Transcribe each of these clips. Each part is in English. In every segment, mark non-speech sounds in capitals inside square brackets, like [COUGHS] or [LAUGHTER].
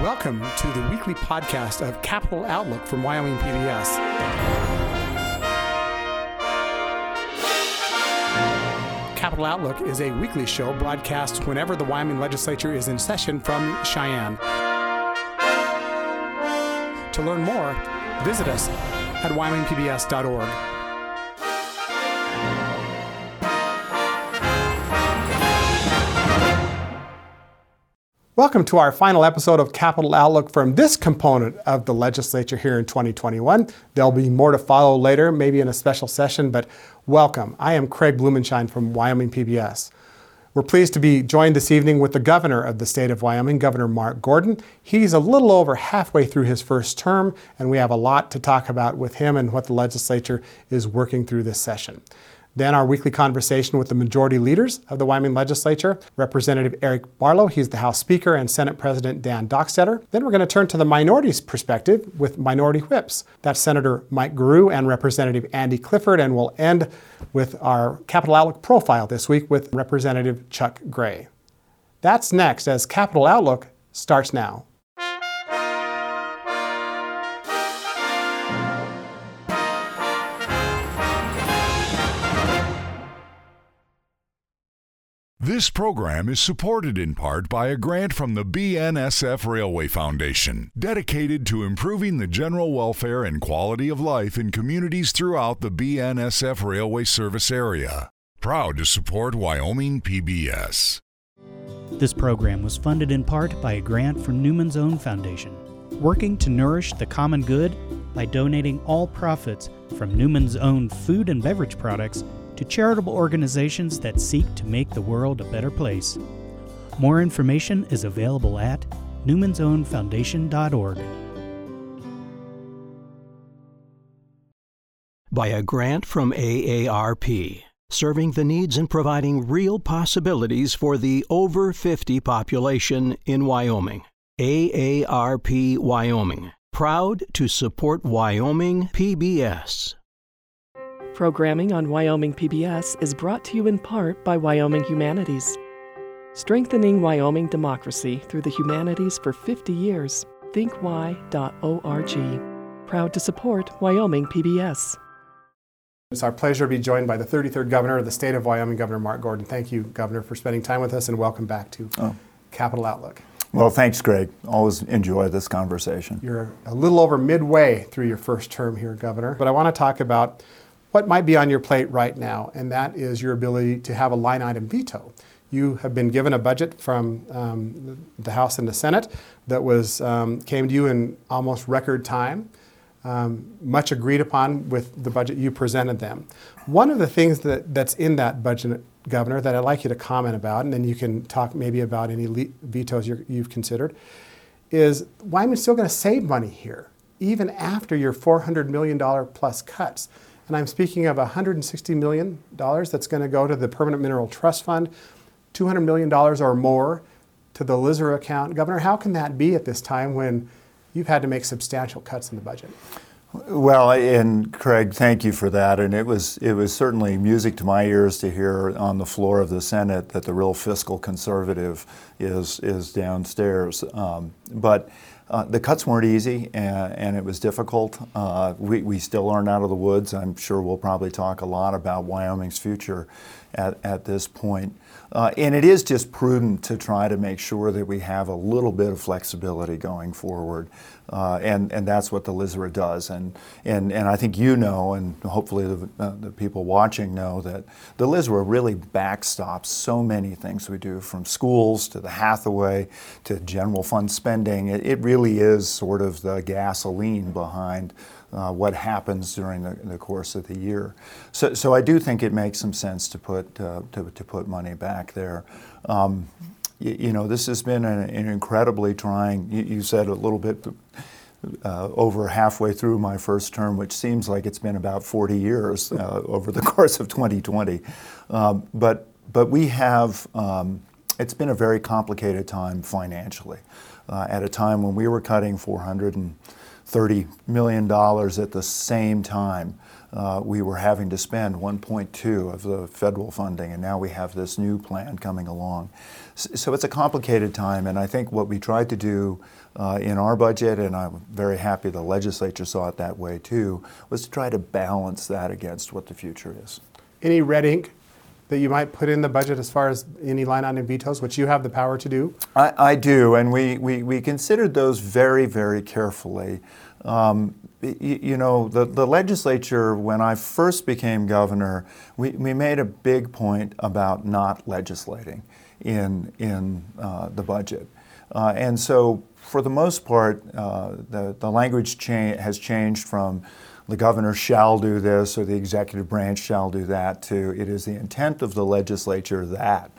Welcome to the weekly podcast of Capital Outlook from Wyoming PBS. Capital Outlook is a weekly show broadcast whenever the Wyoming legislature is in session from Cheyenne. To learn more, visit us at wyomingpbs.org. Welcome to our final episode of Capital Outlook from this component of the legislature here in 2021. There'll be more to follow later, maybe in a special session, but welcome. I am Craig Blumenshine from Wyoming PBS. We're pleased to be joined this evening with the governor of the state of Wyoming, Governor Mark Gordon. He's a little over halfway through his first term, and we have a lot to talk about with him and what the legislature is working through this session. Then our weekly conversation with the majority leaders of the Wyoming legislature, Representative Eric Barlow, he's the House Speaker, and Senate President Dan Dockstader. Then we're going to turn to the minorities perspective with minority whips. That's Senator Mike Gierau and Representative Andy Clifford, and we'll end with our Capital Outlook profile this week with Representative Chuck Gray. That's next as Capital Outlook starts now. This program is supported in part by a grant from the BNSF Railway Foundation, dedicated to improving the general welfare and quality of life in communities throughout the BNSF Railway Service area. Proud to support Wyoming PBS. This program was funded in part by a grant from Newman's Own Foundation, working to nourish the common good by donating all profits from Newman's Own food and beverage products to charitable organizations that seek to make the world a better place. More information is available at newmansownfoundation.org. By a grant from AARP, serving the needs and providing real possibilities for the over 50 population in Wyoming. AARP Wyoming, proud to support Wyoming PBS. Programming on Wyoming PBS is brought to you in part by Wyoming Humanities. Strengthening Wyoming democracy through the humanities for 50 years. ThinkWY.org. Proud to support Wyoming PBS. It's our pleasure to be joined by the 33rd Governor of the state of Wyoming, Governor Mark Gordon. Thank you, Governor, for spending time with us, and welcome back to oh. Capital Outlook. Well, thanks, Greg. Always enjoy this conversation. You're a little over midway through your first term here, Governor, but I want to talk about what might be on your plate right now, and that is your ability to have a line item veto. You have been given a budget from um, the House and the Senate that was um, came to you in almost record time, um, much agreed upon with the budget you presented them. One of the things that, that's in that budget, Governor, that I'd like you to comment about, and then you can talk maybe about any le- vetoes you have considered, is Wyoming's still going to save money here, even after your $400 million plus cuts. And I'm speaking of $160 million that's going to go to the Permanent Mineral Trust Fund, $200 million or more to the LISRA account. Governor, how can that be at this time when you've had to make substantial cuts in the budget? Well, and Craig, thank you for that. And it was it was certainly music to my ears to hear on the floor of the Senate that the real fiscal conservative is is downstairs. Um, but uh, the cuts weren't easy and, and it was difficult. Uh, we, we still aren't out of the woods. I'm sure we'll probably talk a lot about Wyoming's future at, at this point. Uh, and it is just prudent to try to make sure that we have a little bit of flexibility going forward. Uh, and, and that's what the LISRA does. And, and, and I think you know, and hopefully the, uh, the people watching know, that the LISRA really backstops so many things we do, from schools to the Hathaway to general fund spending. It, it really is sort of the gasoline behind uh, what happens during the, the, course of the year. So, so I do think it makes some sense to put, uh, to, to put money back there. Um, you, you, know, this has been an, an incredibly trying, you, you, said a little bit uh, over halfway through my first term, which seems like it's been about 40 years uh, over the [LAUGHS] course of 2020. Um, but, but we have, um, it's been a very complicated time financially. Uh, at a time when we were cutting 400 and $30 million at the same time. uh, we were having to spend 1.2 of the federal funding, and now we have this new plan coming along. So it's a complicated time, and I think what we tried to do uh, in our budget, and I'm very happy the legislature saw it that way too, was to try to balance that against what the future is. Any red ink that you might put in the budget as far as any line item vetoes, which you have the power to do? I, I do, and we, we, we considered those very, very carefully. Um, you, you, know, the, the legislature, when I first became governor, we, we made a big point about not legislating in, in uh, the budget. Uh, and so, for the most part, uh, the, the language cha- has changed from the governor shall do this or the executive branch shall do that to it is the intent of the legislature that.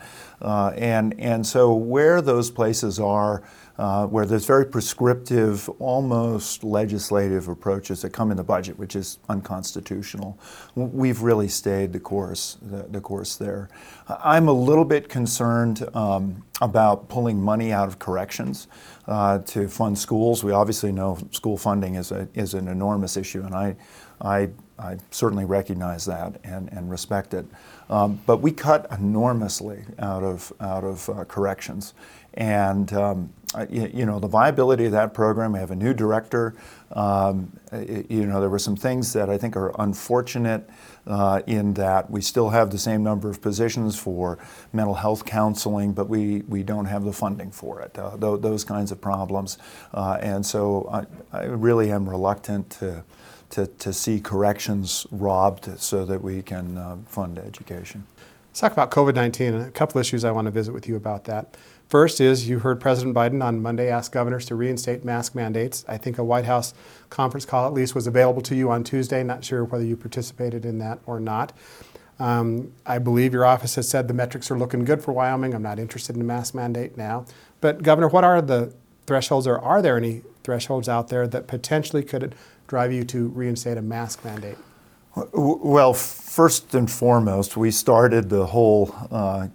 Uh, and, and so, where those places are, uh, where there's very prescriptive, almost legislative approaches that come in the budget, which is unconstitutional. We've really stayed the course, the, the course there. I'm a little bit concerned um, about pulling money out of corrections uh, to fund schools. We obviously know school funding is, a, is an enormous issue, and I, I, I certainly recognize that and, and respect it. Um, but we cut enormously out of, out of uh, corrections. And um, you know the viability of that program. We have a new director. Um, you know there were some things that I think are unfortunate uh, in that we still have the same number of positions for mental health counseling, but we, we don't have the funding for it. Uh, th- those kinds of problems, uh, and so I, I really am reluctant to. To, to see corrections robbed so that we can uh, fund education. Let's talk about COVID 19 and a couple issues I want to visit with you about that. First is you heard President Biden on Monday ask governors to reinstate mask mandates. I think a White House conference call at least was available to you on Tuesday. Not sure whether you participated in that or not. Um, I believe your office has said the metrics are looking good for Wyoming. I'm not interested in a mask mandate now. But, Governor, what are the thresholds, or are there any thresholds out there that potentially could drive you to reinstate a mask mandate? Well, first and foremost, we started the whole uh,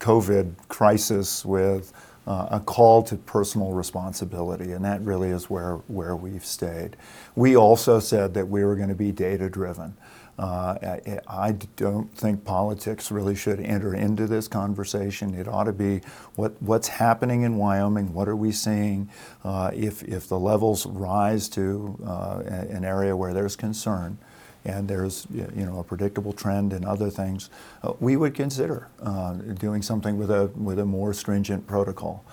COVID crisis with uh, a call to personal responsibility, and that really is where, where we've stayed. We also said that we were going to be data driven. Uh, I, don't think politics really should enter into this conversation. It ought to be what, what's happening in Wyoming, what are we seeing? Uh, if, if the levels rise to uh, an area where there's concern, and there's you know a predictable trend in other things, uh, we would consider uh, doing something with a with a more stringent protocol.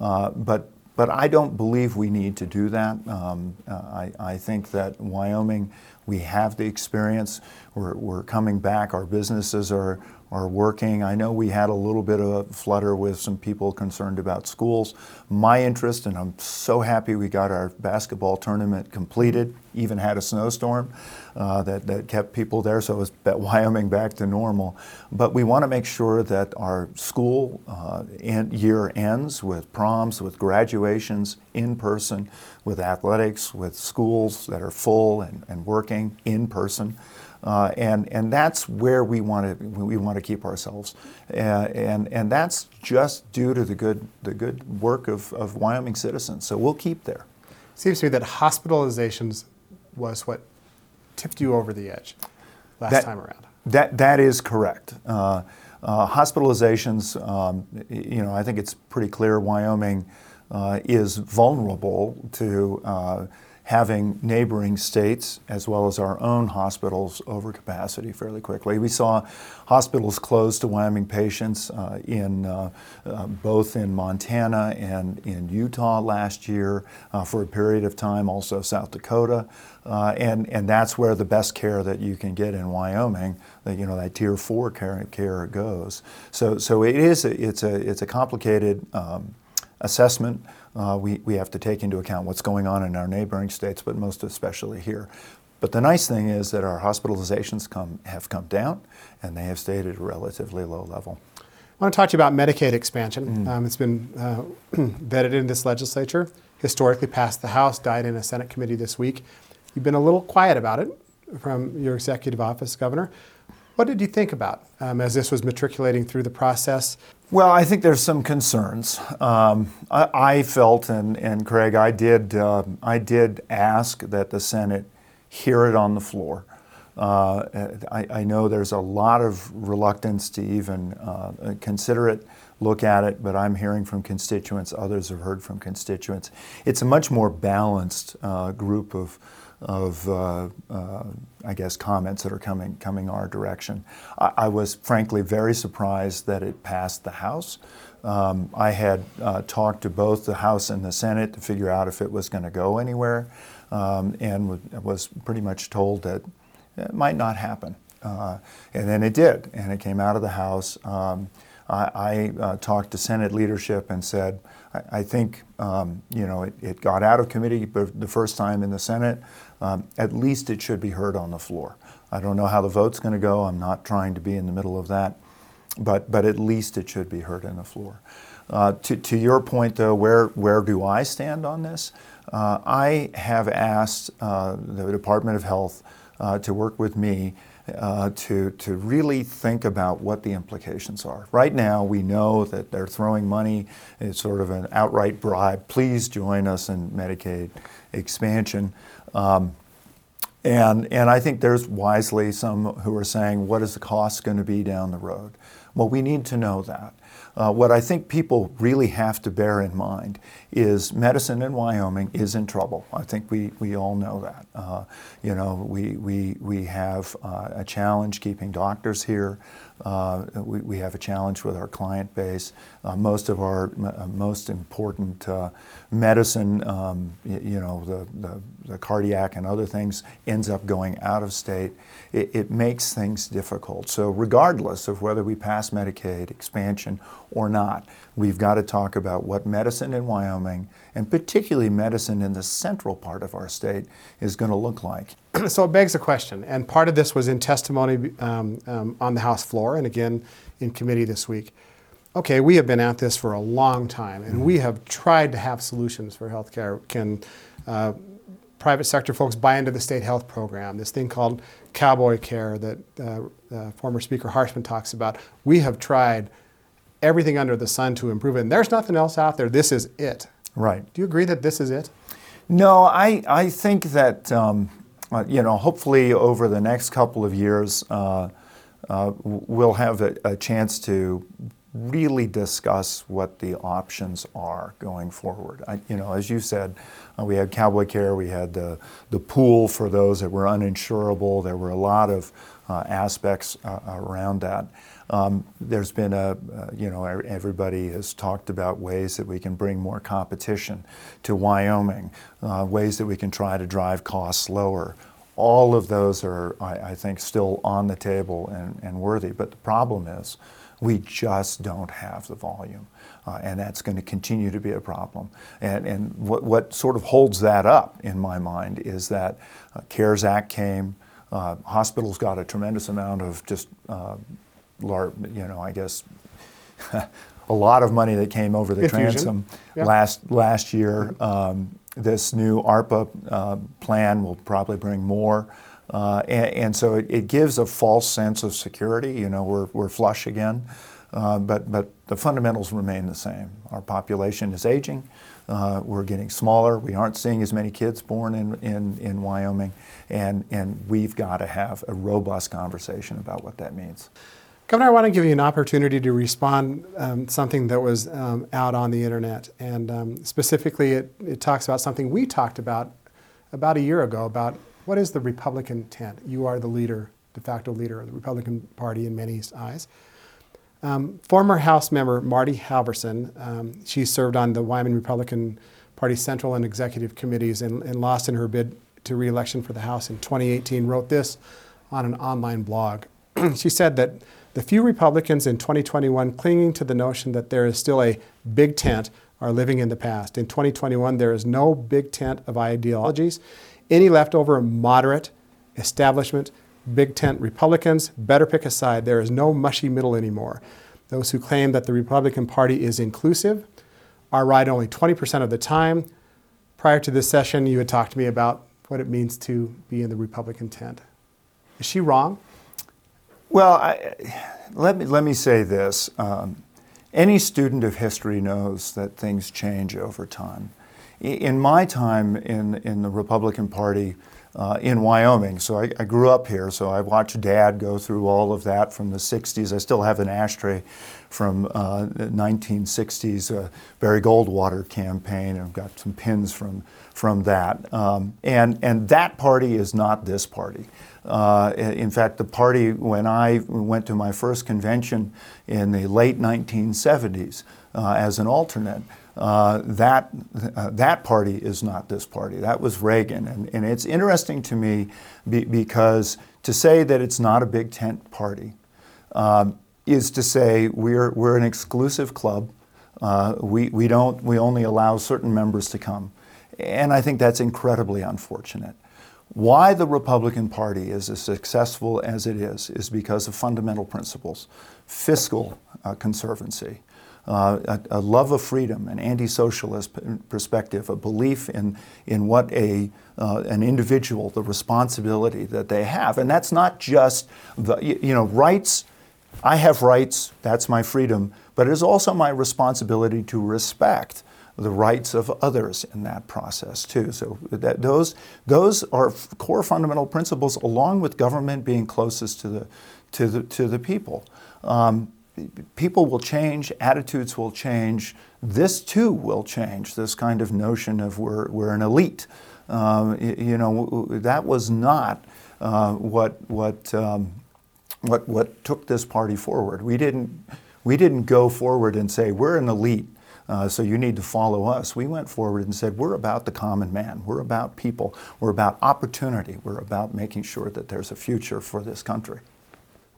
Uh, but but I don't believe we need to do that. Um, uh, I, I think that Wyoming, we have the experience. We're, we're coming back. Our businesses are are working. I know we had a little bit of a flutter with some people concerned about schools. My interest, and I'm so happy we got our basketball tournament completed, even had a snowstorm uh, that, that kept people there, so it was [LAUGHS] Wyoming back to normal. But we want to make sure that our school uh, year ends with proms, with graduations in person, with athletics, with schools that are full and, and working in person. Uh, and, and that's where we want to we want to keep ourselves, uh, and and that's just due to the good the good work of, of Wyoming citizens. So we'll keep there. Seems to me that hospitalizations was what tipped you over the edge last that, time around. That that is correct. Uh, uh, hospitalizations, um, you know, I think it's pretty clear Wyoming uh, is vulnerable to uh, having neighboring states as well as our own hospitals over capacity fairly quickly. We saw hospitals close to Wyoming patients uh, in uh, uh, both in Montana and in Utah last year uh, for a period of time, also South Dakota. Uh, and, and that's where the best care that you can get in Wyoming, that, you know, that tier four care, care goes. So, so it is, a, it's, a, it's a complicated um, assessment uh, we, we have to take into account what's going on in our neighboring states, but most especially here. But the nice thing is that our hospitalizations come, have come down and they have stayed at a relatively low level. I want to talk to you about Medicaid expansion. Mm. Um, it's been uh, [CLEARS THROAT] vetted in this legislature, historically passed the House, died in a Senate committee this week. You've been a little quiet about it from your executive office, Governor. What did you think about um, as this was matriculating through the process? Well, I think there's some concerns. Um, I, I, felt, and, and Craig, I did, uh, I did ask that the Senate hear it on the floor. Uh, I, I, know there's a lot of reluctance to even uh, consider it, look at it, but I'm hearing from constituents, others have heard from constituents. It's a much more balanced uh, group of, of uh, uh, I guess, comments that are coming, coming our direction. I, I, was frankly very surprised that it passed the House. Um, I had uh, talked to both the House and the Senate to figure out if it was going to go anywhere, um, and was pretty much told that it might not happen. Uh, and then it did, and it came out of the House. Um, I, I uh, talked to Senate leadership and said, I, I think um, you know it, it, got out of committee the first time in the Senate. Um, at least it should be heard on the floor. I don't know how the vote's going to go. I'm not trying to be in the middle of that, but but at least it should be heard on the floor. Uh, to, to your point, though, where where do I stand on this? Uh, I have asked uh, the Department of Health uh, to work with me uh, to, to really think about what the implications are. Right now, we know that they're throwing money, it's sort of an outright bribe. Please join us in Medicaid expansion. Um, and, and I think there's wisely some who are saying, what is the cost going to be down the road? Well, we need to know that. Uh, what I think people really have to bear in mind is medicine in Wyoming is in trouble. I think we, we all know that. Uh, you know, we, we, we have uh, a challenge keeping doctors here. Uh, we, have a challenge with our client base. Uh, most of our uh, most important medicine, um, you, know, the, cardiac and other things, ends up going out of state. It, makes things difficult. So, regardless of whether we pass Medicaid expansion or not, we've got to talk about what medicine in Wyoming, and particularly medicine in the central part of our state, is going to look like. [CLEARS THROAT] so it begs a question, and part of this was in testimony um, um, on the House floor, and again in committee this week. Okay, we have been at this for a long time, and we have tried to have solutions for healthcare. Can uh, private sector folks buy into the state health program? This thing called cowboy care that uh, uh, former Speaker Harshman talks about. We have tried everything under the sun to improve it, and there's nothing else out there. This is it. Right. Do you agree that this is it? No, I, I think that um, uh, you know, hopefully over the next couple of years, uh, uh, we'll have a, a, chance to really discuss what the options are going forward. I, you know, as you said, uh, we had Cowboy Care, we had the, the pool for those that were uninsurable. There were a lot of uh, aspects uh, around that. Um, there's been a, uh, you know, everybody has talked about ways that we can bring more competition to Wyoming, uh, ways that we can try to drive costs lower. All of those are, I, I think, still on the table and, and, worthy. But the problem is, we just don't have the volume. Uh, and that's going to continue to be a problem. And, and what, what, sort of holds that up, in my mind, is that uh, CARES Act came, uh, hospitals got a tremendous amount of just uh, you know, I guess [LAUGHS] a lot of money that came over the Infusion. transom yeah. last last year. Um, this new ARPA uh, plan will probably bring more. Uh, and, and, so it, it, gives a false sense of security. You know, we're, we're flush again, uh, but, but the fundamentals remain the same. Our population is aging, uh, we're getting smaller, we aren't seeing as many kids born in, in, in Wyoming, and, and we've got to have a robust conversation about what that means. Governor, I want to give you an opportunity to respond um, something that was um, out on the internet, and um, specifically, it, it talks about something we talked about about a year ago about what is the Republican tent. You are the leader, de facto leader of the Republican Party in many eyes. Um, former House member Marty Halverson, um, she served on the Wyoming Republican Party Central and Executive Committees and, and lost in her bid to reelection for the House in 2018, wrote this on an online blog. [CLEARS THROAT] she said that the few Republicans in 2021 clinging to the notion that there is still a big tent are living in the past. In 2021, there is no big tent of ideologies. Any leftover moderate establishment, big tent Republicans better pick a side. There is no mushy middle anymore. Those who claim that the Republican Party is inclusive are right only 20% of the time. Prior to this session, you had talked to me about what it means to be in the Republican tent. Is she wrong? Well, I, let, me, let me say this. Um, any student of history knows that things change over time. In my time in, in the Republican Party, uh, in Wyoming. So I, I, grew up here, so I watched Dad go through all of that from the 60s. I still have an ashtray from uh, 1960s uh, Barry Goldwater campaign. I've got some pins from from that. Um, and and that party is not this party. Uh, in fact, the party when I went to my first convention in the late 1970s uh, as an alternate. Uh, that, uh, that party is not this party. That was Reagan. And, and it's interesting to me be, because to say that it's not a big tent party um, is to say we're, we're an exclusive club. Uh, we, we, don't, we only allow certain members to come. And I think that's incredibly unfortunate. Why the Republican Party is as successful as it is is because of fundamental principles fiscal uh, conservancy, uh, a, a, love of freedom, an anti socialist perspective, a belief in, in what a, uh, an individual, the responsibility that they have. And that's not just the, you know, rights. I have rights, that's my freedom, but it is also my responsibility to respect the rights of others in that process too. So that those those are core fundamental principles, along with government being closest to the to the to the people. Um, people will change, attitudes will change. This too will change. This kind of notion of we're, we're an elite. Um, you know, that was not uh, what, what, um, what, what took this party forward. We didn't, we didn't go forward and say, we're an elite. Uh, so you need to follow us. We went forward and said, we're about the common man. We're about people. We're about opportunity. We're about making sure that there's a future for this country.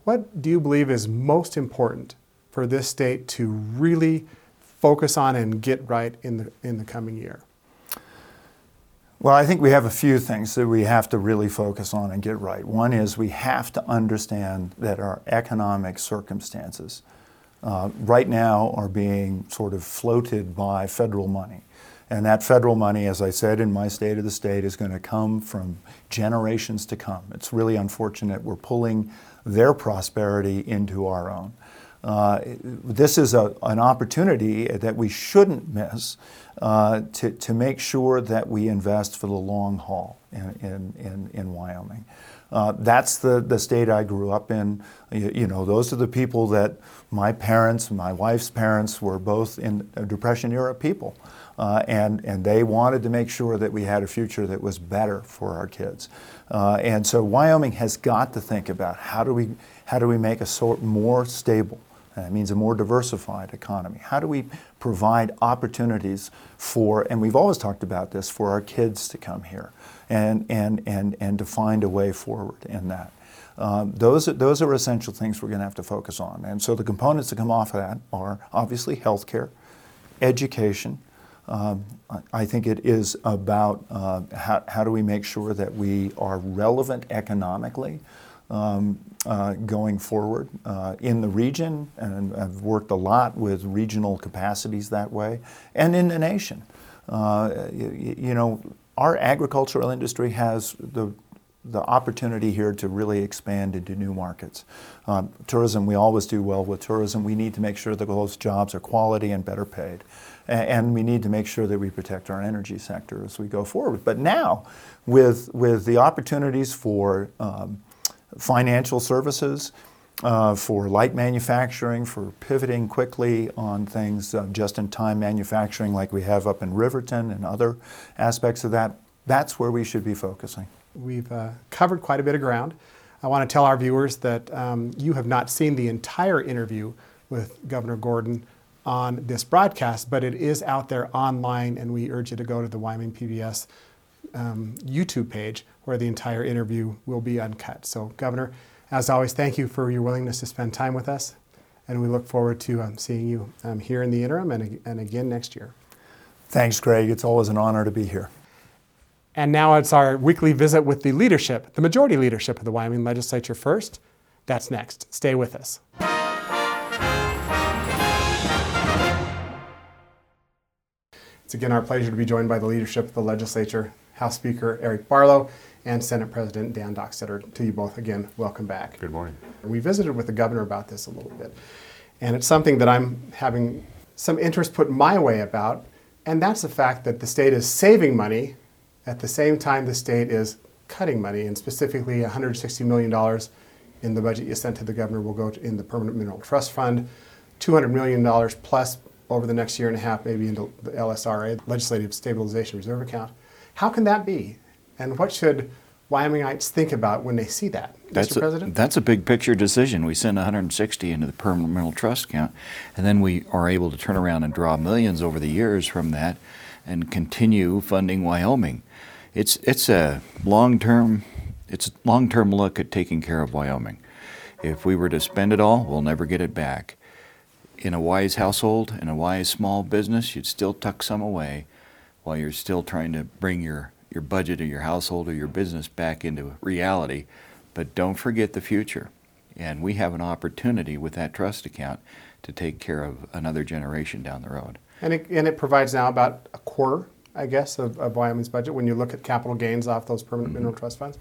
What do you believe is most important for this state to really focus on and get right in the, in the coming year? Well, I think we have a few things that we have to really focus on and get right. One is we have to understand that our economic circumstances uh, right now are being sort of floated by federal money. And that federal money, as I said in my State of the State, is going to come from generations to come. It's really unfortunate we're pulling their prosperity into our own. Uh, this is a, an opportunity that we shouldn't miss uh, to, to make sure that we invest for the long haul in, in, in, in Wyoming. Uh, that's the, the state I grew up in. You, you, know, those are the people that my parents, my wife's parents were both in Depression era people. Uh, and, and they wanted to make sure that we had a future that was better for our kids. Uh, and so Wyoming has got to think about how do we, how do we make a sort more stable, that means a more diversified economy. How do we provide opportunities for, and we've always talked about this, for our kids to come here and, and, and, and to find a way forward in that. Um, those, those are essential things we're going to have to focus on. And so the components that come off of that are obviously healthcare, education, um, I think it is about uh, how, how, do we make sure that we are relevant economically um, uh, going forward uh, in the region, and I've worked a lot with regional capacities that way, and in the nation. Uh, you, you, know, our agricultural industry has the the opportunity here to really expand into new markets. Um, tourism, we always do well with tourism. We need to make sure that those jobs are quality and better paid and we need to make sure that we protect our energy sector as we go forward. But now, with, with the opportunities for um, financial services, uh, for light manufacturing, for pivoting quickly on things uh, just in time manufacturing like we have up in Riverton and other aspects of that, that's where we should be focusing. We've uh, covered quite a bit of ground. I want to tell our viewers that um, you have not seen the entire interview with Governor Gordon on this broadcast, but it is out there online, and we urge you to go to the Wyoming PBS um, YouTube page where the entire interview will be uncut. So, Governor, as always, thank you for your willingness to spend time with us, and we look forward to um, seeing you um, here in the interim and, and again next year. Thanks, Greg. It's always an honor to be here. And now it's our weekly visit with the leadership, the majority leadership of the Wyoming legislature first. That's next. Stay with us. It's again our pleasure to be joined by the leadership of the legislature, House Speaker Eric Barlow and Senate President Dan Dockstader. To you both again, welcome back. Good morning. We visited with the governor about this a little bit, and it's something that I'm having some interest put my way about, and that's the fact that the state is saving money at the same time the state is cutting money, and specifically $160 million in the budget you sent to the governor will go to, in the Permanent Mineral Trust Fund, $200 million plus over the next year and a half, maybe into the LSRA, Legislative Stabilization Reserve Account. How can that be? And what should Wyomingites think about when they see that, That's Mr. a, President? that's a big picture decision. We send 160 into the permanent mineral trust account, and then we are able to turn around and draw millions over the years from that, and continue funding Wyoming. It's it's a long term it's a long term look at taking care of Wyoming. If we were to spend it all, we'll never get it back. In a wise household, in a wise small business, you'd still tuck some away while you're still trying to bring your, your budget or your household or your business back into reality. But don't forget the future. And we have an opportunity with that trust account to take care of another generation down the road. And it, and it provides now about a quarter, I guess, of, of Wyoming's budget when you look at capital gains off those permanent mineral trust funds.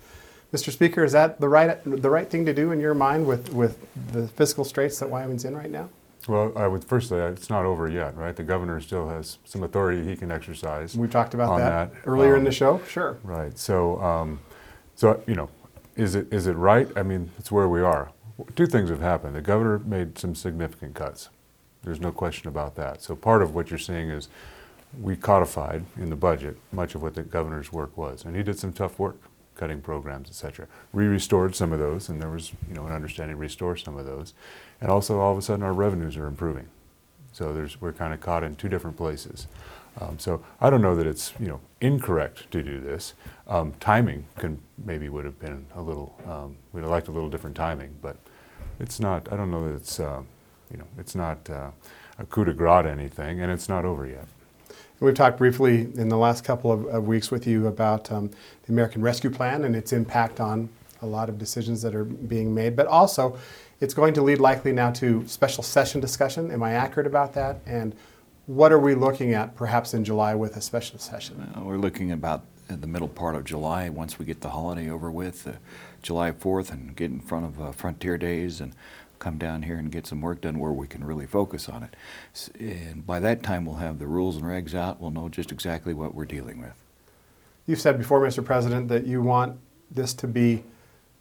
Mr. Speaker, is that the right, the right thing to do in your mind with, with the fiscal straits that Wyoming's in right now? Well, I would first say it's not over yet, right? The governor still has some authority he can exercise. We talked about on that, earlier in Um, the show. Sure. Right. So, um, so you know, is it is it right? I mean, it's where we are. Two things have happened. The governor made some significant cuts. There's no question about that. So part of what you're seeing is we codified in the budget much of what the governor's work was, and he did some tough work, cutting programs, et cetera. We restored some of those, and there was you know an understanding to restore some of those, and also all of a sudden our revenues are improving. So there's we're kind of caught in two different places. Um, so I don't know that it's you know incorrect to do this. Um, timing can maybe would have been a little um, we'd have liked a little different timing, but it's not. I don't know that it's uh, you know it's not uh, a coup de grace anything, and it's not over yet. We've talked briefly in the last couple of, of weeks with you about um, the American Rescue Plan and its impact on a lot of decisions that are being made, but also it's going to lead likely now to special session discussion. Am I accurate about that? And what are we looking at perhaps in July with a special session? Uh, We're looking about the middle part of July, once we get the holiday over with, uh, July 4th, and get in front of uh, Frontier Days and come down here and get some work done where we can really focus on it. S- And by that time, we'll have the rules and regs out. We'll know just exactly what we're dealing with. You've said before, Mr. President, that you want this to be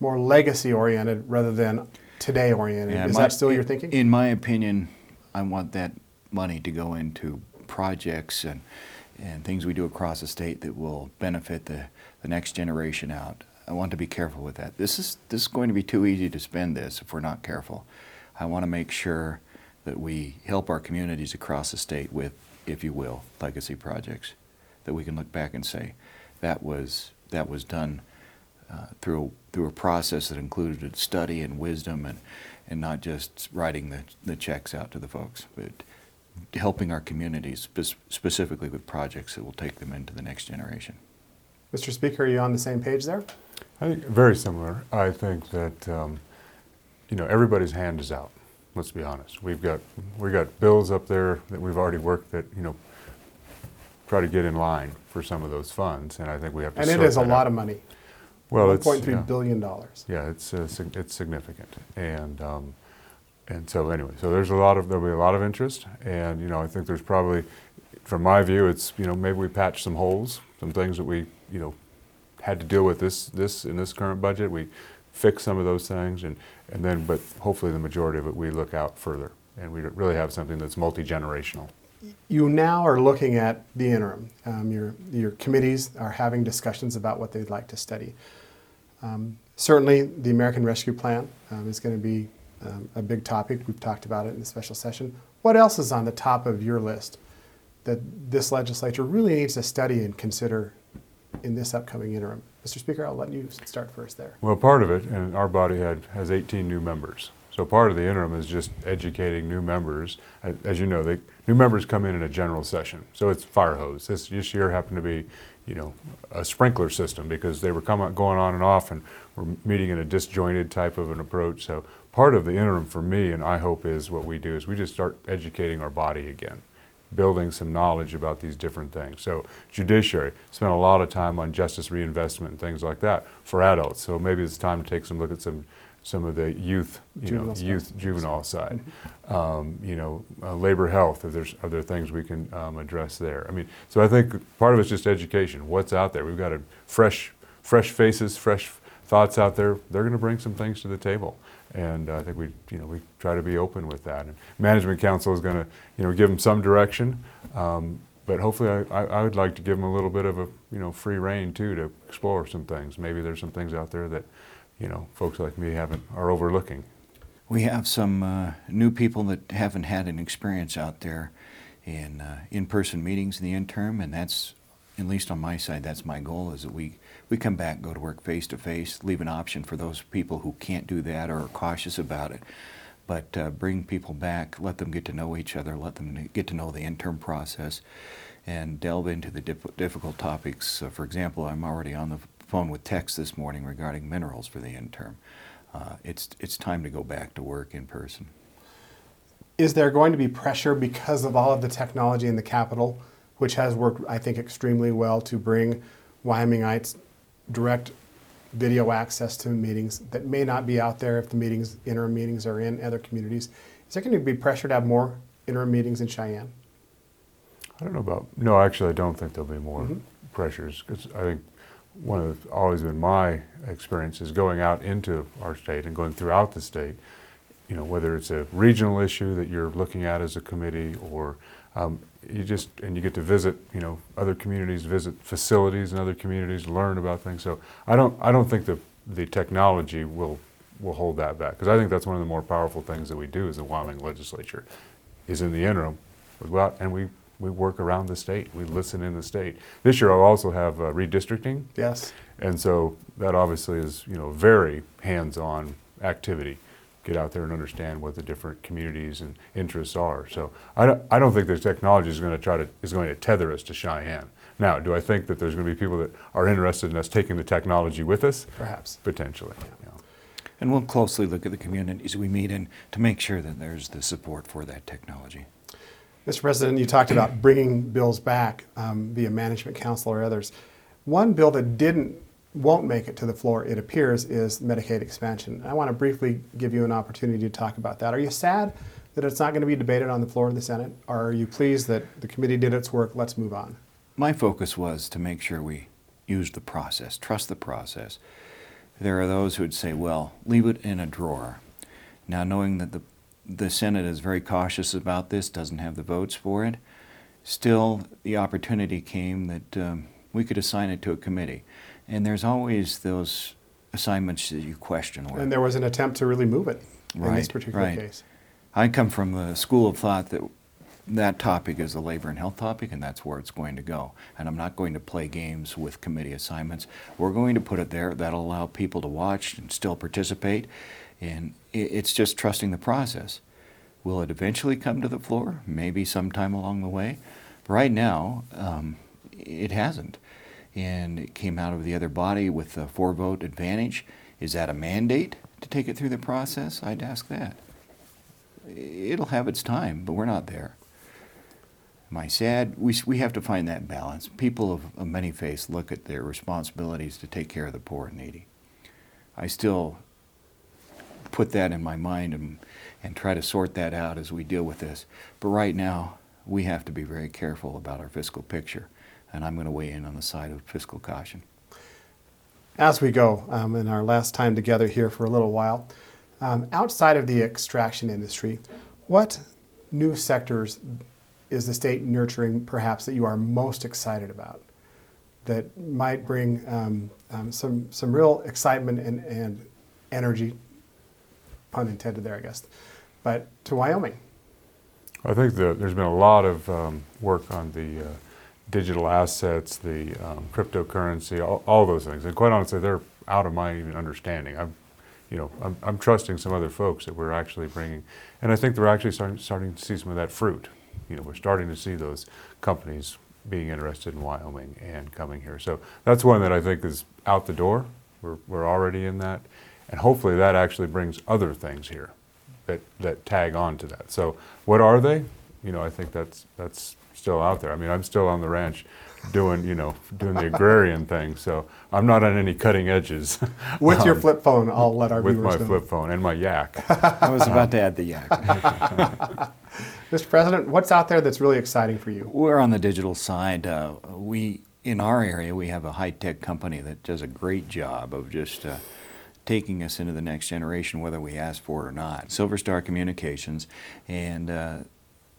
more legacy oriented rather than today oriented. Is my- that still your thinking? In my opinion, I want that money to go into projects and, and things we do across the state that will benefit the, the next generation out. I want to be careful with that. This is, this is going to be too easy to spend this if we're not careful. I want to make sure that we help our communities across the state with, if you will, legacy projects that we can look back and say, that was, that was done uh, through, through a process that included study and wisdom and, and not just writing the, the checks out to the folks, but helping our communities spe- specifically with projects that will take them into the next generation. Mr. Speaker, are you on the same page there? I think very similar. I think that um, you know everybody's hand is out. Let's be honest. We've got we got bills up there that we've already worked that you know try to get in line for some of those funds, and I think we have to. And it is a that lot out. of money. Well, One it's point three yeah. billion dollars. Yeah, it's uh, it's significant, and um, and so anyway, so there's a lot of there'll be a lot of interest, and you know I think there's probably, from my view, it's you know maybe we patch some holes, some things that we you know had to deal with this this in this current budget. We fix some of those things, and and then but hopefully the majority of it we look out further, and we really have something that's multi generational. You now are looking at the interim. Um, your, your committees are having discussions about what they'd like to study. Um, certainly, the American Rescue Plan um, is going to be um, a big topic. We've talked about it in the special session. What else is on the top of your list that this legislature really needs to study and consider in this upcoming interim? Mr. Speaker, I'll let you start first there. Well, part of it, and our body had, has 18 new members. So part of the interim is just educating new members. As, you know, they, new members come in in a general session. So it's fire hose. This, this year happened to be, you know, a sprinkler system because they were coming, going on and off and we're meeting in a disjointed type of an approach. So part of the interim for me, and I hope is what we do, is we just start educating our body again building some knowledge about these different things. So judiciary spent a lot of time on justice reinvestment and things like that for adults. So maybe it's time to take some look at some some of the youth, you Juvenile know, youth juvenile side. Um, you know, uh, labor health. If there's other things we can um, address there. I mean, so I think part of it's just education. What's out there? We've got a fresh fresh faces, fresh thoughts out there. They're going to bring some things to the table, and I think we, you know, we try to be open with that. And management council is going to, you know, give them some direction, um, but hopefully, I, I, I would like to give them a little bit of a, you know, free reign too to explore some things. Maybe there's some things out there that, you know, folks like me haven't are overlooking. We have some uh, new people that haven't had an experience out there in uh, in-person meetings in the interim, and that's, at least on my side, that's my goal, is that we, we come back, go to work face-to-face, leave an option for those people who can't do that or are cautious about it. But uh, bring people back, let them get to know each other, let them get to know the interim process, and delve into the dif- difficult topics. For example, I'm already on the phone with Tex this morning regarding minerals for the interim. Uh, it's, it's time to go back to work in person. Is there going to be pressure because of all of the technology in the capital, which has worked, I think, extremely well to bring Wyomingites direct video access to meetings that may not be out there if the meetings, interim meetings are in other communities? Is there going to be pressure to have more interim meetings in Cheyenne? I don't know about, no, actually, I don't think there'll be more pressures, because I think one of, the- always been my experience is going out into our state and going throughout the state, you know, whether it's a regional issue that you're looking at as a committee, or um, you just, and you get to visit, you know, other communities, visit facilities in other communities, learn about things. So I don't, I don't think the, the technology will, will hold that back, because I think that's one of the more powerful things that we do as the Wyoming legislature, is in the interim, we go out and we, we work around the state, we listen in the state. This year I'll also have uh, redistricting, Yes. and so that obviously is, you know, very hands-on activity. Get out there and understand what the different communities and interests are. So I don't, I don't think the technology is going to try to, is going to tether us to Cheyenne. Now, do I think that there's going to be people that are interested in us taking the technology with us? Perhaps. Potentially, yeah. And we'll closely look at the communities we meet in to make sure that there's the support for that technology. Mr. President, you talked about bringing bills back um, via management council or others. One bill that didn't, won't make it to the floor, it appears, is Medicaid expansion. I want to briefly give you an opportunity to talk about that. Are you sad that it's not going to be debated on the floor of the Senate? Are you pleased that the committee did its work? Let's move on. My focus was to make sure we used the process, trust the process. There are those who would say, well, leave it in a drawer. Now, knowing that the, the Senate is very cautious about this, doesn't have the votes for it, still the opportunity came that um, we could assign it to a committee. And there's always those assignments that you question. where- And there was an attempt to really move it in this particular right. case. I come from the school of thought that that topic is a labor and health topic, and that's where it's going to go. And I'm not going to play games with committee assignments. We're going to put it there. That'll allow people to watch and still participate. And it's just trusting the process. Will it eventually come to the floor? Maybe sometime along the way. But right now, um, it hasn't. And it came out of the other body with a four vote advantage. Is that a mandate to take it through the process? I'd ask that it'll have its time, but we're not there. Am I sad? We, we have to find that balance. People of, of many faiths look at their responsibilities to take care of the poor and needy. I still put that in my mind and, and try to sort that out as we deal with this. But right now, we have to be very careful about our fiscal picture, and I'm going to weigh in on the side of fiscal caution. As we go, um, in our last time together here for a little while, um, outside of the extraction industry, what new sectors is the state nurturing perhaps that you are most excited about that might bring um, um, some, some real excitement and, and energy, pun intended there, I guess, but to Wyoming? I think that there's been a lot of um, work on the uh, digital assets, the um, cryptocurrency, all, all those things. And quite honestly, they're out of my even understanding. I'm, you know, I'm, I'm trusting some other folks that we're actually bringing, and I think they're actually starting, starting to see some of that fruit. You know, we're starting to see those companies being interested in Wyoming and coming here. So that's one that I think is out the door. We're, we're already in that, and hopefully that actually brings other things here that, that tag on to that. So what are they? You know, I think that's that's still out there. I mean, I'm still on the ranch doing, you know, doing the agrarian thing. So I'm not on any cutting edges. [LAUGHS] With your um, flip phone, I'll let our with viewers my flip phone and my yak. I was about to add the yak. [LAUGHS] Mr. President, what's out there that's really exciting for you? We're on the digital side. Uh, we in our area, we have a high tech company that does a great job of just uh, taking us into the next generation, whether we ask for it or not. Silver Star Communications, and uh,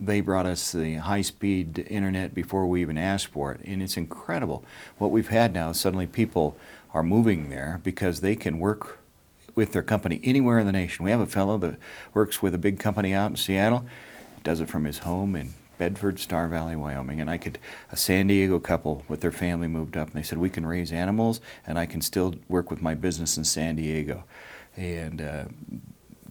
they brought us the high speed internet before we even asked for it, and it's incredible. What we've had now, suddenly people are moving there because they can work with their company anywhere in the nation. We have a fellow that works with a big company out in Seattle, does it from his home in Bedford, Star Valley, Wyoming. And I could, a San Diego couple with their family moved up and they said, We can raise animals and I can still work with my business in San Diego. And uh,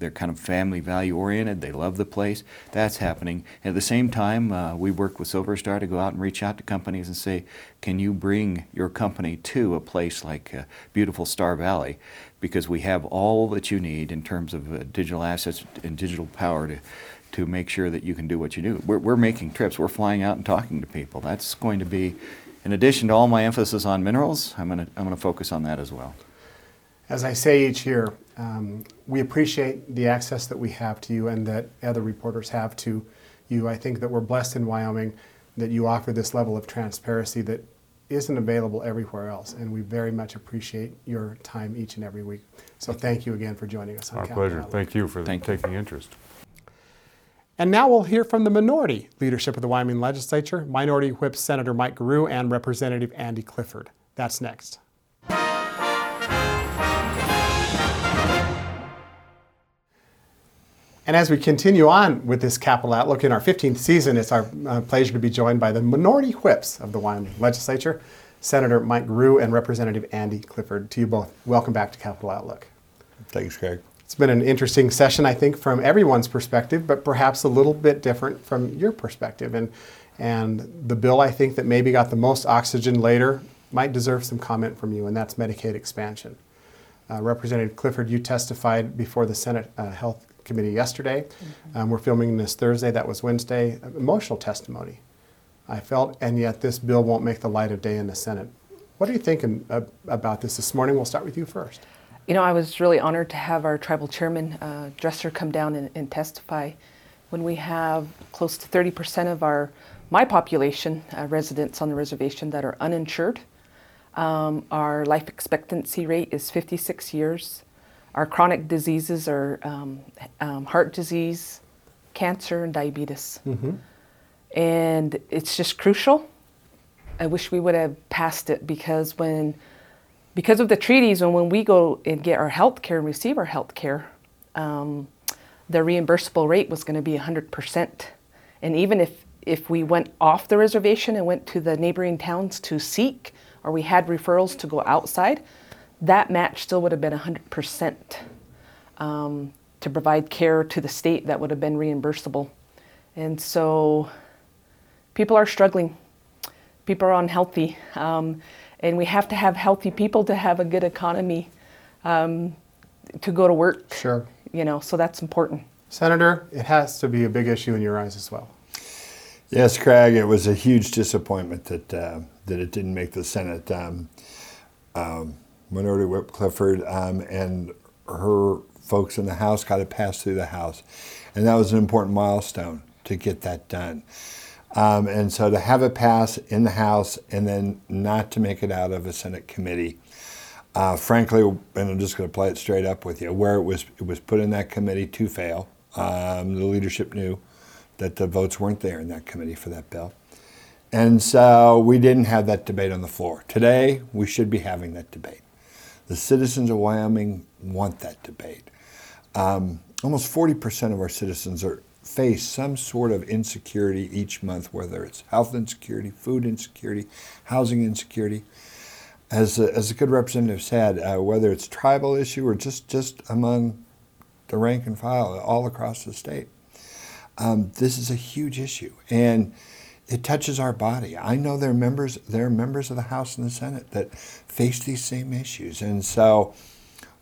they're kind of family value oriented. They love the place. That's happening. At the same time, uh, we work with Silver Star to go out and reach out to companies and say, can you bring your company to a place like uh, beautiful Star Valley? Because we have all that you need in terms of uh, digital assets and digital power to, to make sure that you can do what you do. We're, we're making trips. We're flying out and talking to people. That's going to be, in addition to all my emphasis on minerals, I'm going to I'm going to focus on that as well. As I say each year, um, we appreciate the access that we have to you and that other reporters have to you. I think that we're blessed in Wyoming that you offer this level of transparency that isn't available everywhere else, and we very much appreciate your time each and every week. So thank you again for joining us. On Our pleasure. Outlook. Thank you for Thank taking you. interest. And now we'll hear from the minority leadership of the Wyoming legislature, Minority Whip Senator Mike Gierau and Representative Andy Clifford. That's next. And as we continue on with this capital outlook in our 15th season, it's our uh, pleasure to be joined by the minority whips of the Wyoming legislature, Senator Mike Gierau and Representative Andy Clifford. To you both, welcome back to Capital Outlook. Thanks, Craig. It's been an interesting session, I think, from everyone's perspective, but perhaps a little bit different from your perspective. And, and the bill I think that maybe got the most oxygen later might deserve some comment from you, and that's Medicaid expansion. Uh, Representative Clifford, you testified before the Senate uh, Health committee yesterday. Mm-hmm. Um, we're filming this Thursday. That was Wednesday. Emotional testimony. I felt, and yet this bill won't make the light of day in the Senate. What are you thinking uh, about this this morning? We'll start with you first. You know, I was really honored to have our tribal chairman, uh, Dresser, come down and, and, testify. When we have close to 30% of our my population, uh, residents on the reservation that are uninsured, um, our life expectancy rate is 56 years. Our chronic diseases are um, um, heart disease, cancer, and diabetes. Mm-hmm. And it's just crucial. I wish we would have passed it because when, because of the treaties, and when we go and get our health care and receive our health care, um, the reimbursable rate was going to be 100%. And even if, if we went off the reservation and went to the neighboring towns to seek, or we had referrals to go outside, that match still would have been 100% um, to provide care to the state that would have been reimbursable. And so people are struggling. People are unhealthy. Um, and we have to have healthy people to have a good economy um, to go to work. Sure. You know, so that's important. Senator, it has to be a big issue in your eyes as well. Yes, Craig, it was a huge disappointment that, uh, that it didn't make the Senate. Um, um Minority Whip Clifford um, and her folks in the House got it passed through the House. And that was an important milestone to get that done. Um, and so to have it pass in the House and then not to make it out of a Senate committee, uh, frankly, and I'm just going to play it straight up with you, where it was it was put in that committee to fail. Um, the leadership knew that the votes weren't there in that committee for that bill. And so we didn't have that debate on the floor. Today, we should be having that debate. The citizens of Wyoming want that debate. Um, almost 40% of our citizens are face some sort of insecurity each month, whether it's health insecurity, food insecurity, housing insecurity. As a, as a good representative said, uh, whether it's tribal issue or just, just among the rank and file all across the state, um, this is a huge issue. And it touches our body. I know there are members there are members of the House and the Senate that face these same issues, and so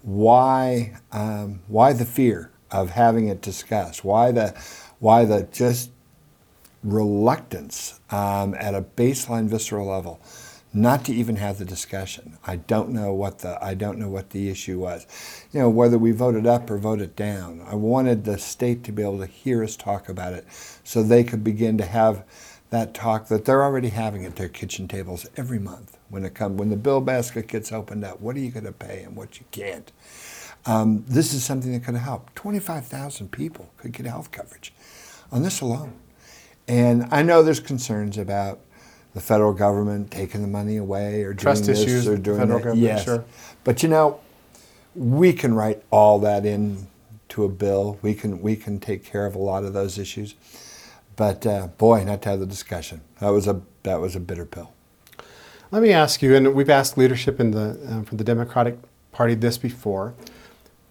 why um, why the fear of having it discussed? Why the why the just reluctance um, at a baseline visceral level not to even have the discussion. I don't know what the I don't know what the issue was. You know whether we voted up or voted down. I wanted the state to be able to hear us talk about it, so they could begin to have that talk that they're already having at their kitchen tables every month when it come when the bill basket gets opened up. What are you going to pay and what you can't? Um, this is something that could help. 25,000 people could get health coverage on this alone. And I know there's concerns about the federal government taking the money away or Trust doing issues this or doing federal that. government, yes. sure. But you know, we can write all that in to a bill. We can we can take care of a lot of those issues. But uh, boy, not to have the discussion. That was a that was a bitter pill. Let me ask you, and we've asked leadership in the um, from the Democratic Party this before.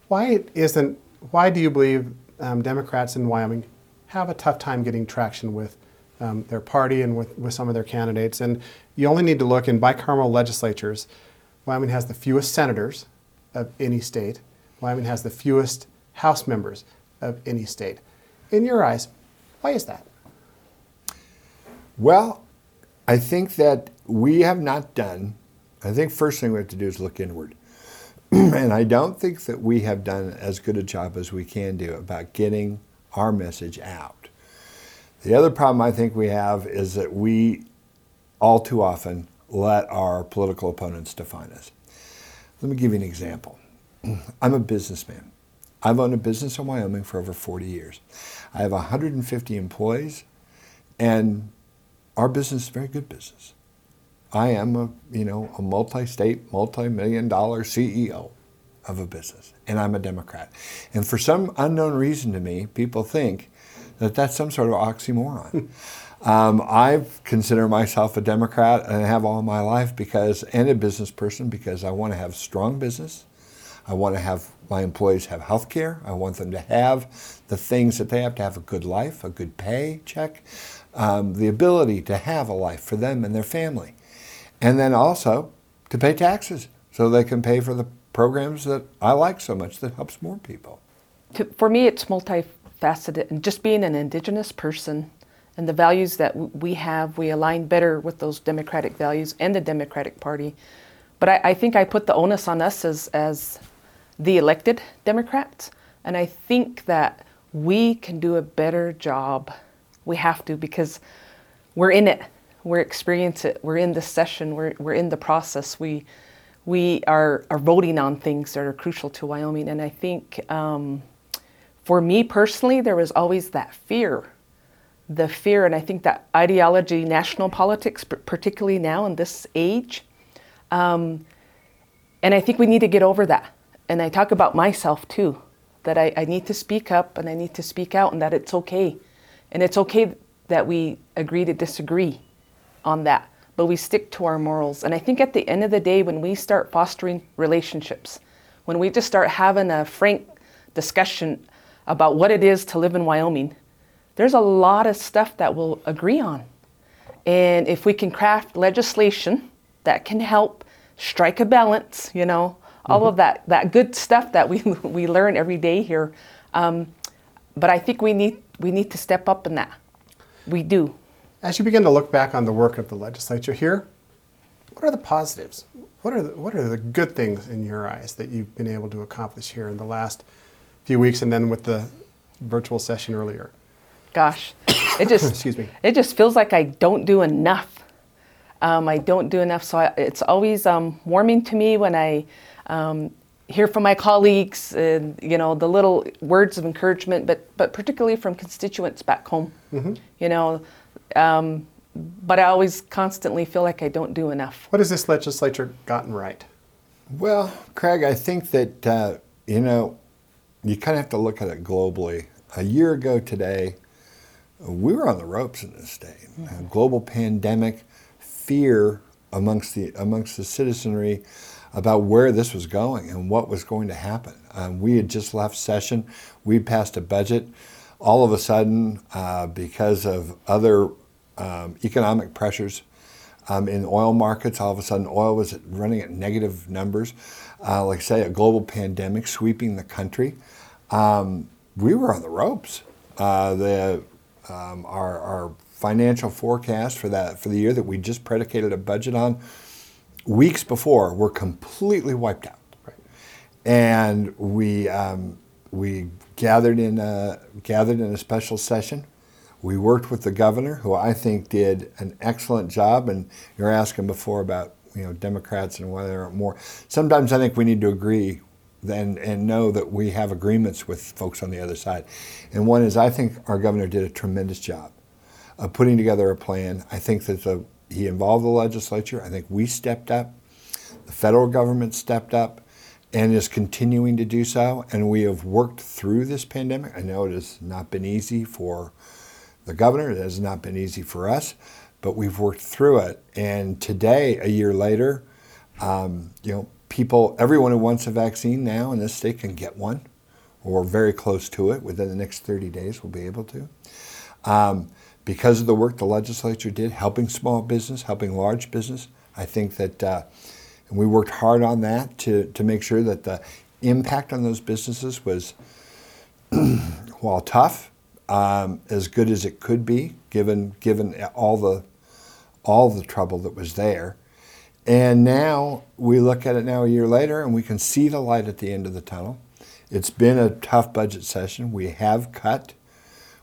Why isn't? Why do you believe um, Democrats in Wyoming have a tough time getting traction with um, their party and with, with some of their candidates? And you only need to look in bicameral legislatures. Wyoming has the fewest senators of any state. Wyoming has the fewest House members of any state. In your eyes, why is that? Well, I think that we have not done. I think first thing we have to do is look inward. [CLEARS THROAT] and I don't think that we have done as good a job as we can do about getting our message out. The other problem I think we have is that we all too often let our political opponents define us. Let me give you an example. [CLEARS THROAT] I'm a businessman. I've owned a business in Wyoming for over 40 years. I have 150 employees, and our business is a very good business. I am a you know a multi-state, multi-million dollar CEO of a business, and I'm a Democrat. And for some unknown reason to me, people think that that's some sort of oxymoron. [LAUGHS] um, I consider myself a Democrat, and I have all my life because, and a business person because I want to have strong business. I want to have my employees have health care. I want them to have the things that they have to have a good life, a good pay check, um, the ability to have a life for them and their family. And then also to pay taxes so they can pay for the programs that I like so much that helps more people. To, for me, it's multifaceted, and just being an Indigenous person and the values that we have, we align better with those democratic values and the Democratic Party. But I, I think I put the onus on us as, as the elected Democrats, and I think that we can do a better job. We have to because we're in it, we're experiencing it, we're in the session, we're, we're in the process. We, we are, are voting on things that are crucial to Wyoming, and I think um, for me personally, there was always that fear. The fear, and I think that ideology, national politics, particularly now in this age, um, and I think we need to get over that. And I talk about myself too, that I, I need to speak up and I need to speak out, and that it's okay. And it's okay that we agree to disagree on that, but we stick to our morals. And I think at the end of the day, when we start fostering relationships, when we just start having a frank discussion about what it is to live in Wyoming, there's a lot of stuff that we'll agree on. And if we can craft legislation that can help strike a balance, you know, all of that, that good stuff that we, [LAUGHS] we learn every day here. Um, but I think we need, we need to step up in that. We do. As you begin to look back on the work of the legislature here, what are the positives? What are the, what are the good things in your eyes that you've been able to accomplish here in the last few weeks and then with the virtual session earlier? Gosh, it [COUGHS] just Excuse me. It just feels like I don't do enough. Um, I don't do enough, so I, it's always um, warming to me when I um, hear from my colleagues and you know the little words of encouragement, but but particularly from constituents back home. You know, um, but I always constantly feel like I don't do enough. What has this legislature gotten right? Well, Craig, I think that, uh, you know, you kind of have to look at it globally. A year ago today, we were on the ropes in this state. A global pandemic, fear amongst the amongst the citizenry about where this was going and what was going to happen. Um, we had just left session. We passed a budget. All of a sudden, uh, because of other um, economic pressures um, in oil markets, all of a sudden oil was running at negative numbers. Uh, like say, a global pandemic sweeping the country. Um, we were on the ropes. Uh, the um, our, our financial forecast for that for the year that we just predicated a budget on weeks before were completely wiped out. And we um, we gathered in a, gathered in a special session. We worked with the governor, who I think did an excellent job. And you're asking before about you know Democrats and whether more. Sometimes I think we need to agree and, and know that we have agreements with folks on the other side. And one is I think our governor did a tremendous job of putting together a plan. I think that the, he involved the legislature. I think we stepped up. The federal government stepped up and is continuing to do so. And we have worked through this pandemic. I know it has not been easy for the governor, it has not been easy for us, but we've worked through it. And today, a year later, um, you know, people, everyone who wants a vaccine now in this state can get one, or very close to it. Within the next 30 days, will be able to. Um, because of the work the legislature did, helping small business, helping large business, I think that uh, we worked hard on that to, to make sure that the impact on those businesses was, [CLEARS THROAT] while tough, um, as good as it could be, given given all the all the trouble that was there. And now we look at it now a year later, and we can see the light at the end of the tunnel. It's been a tough budget session. We have cut.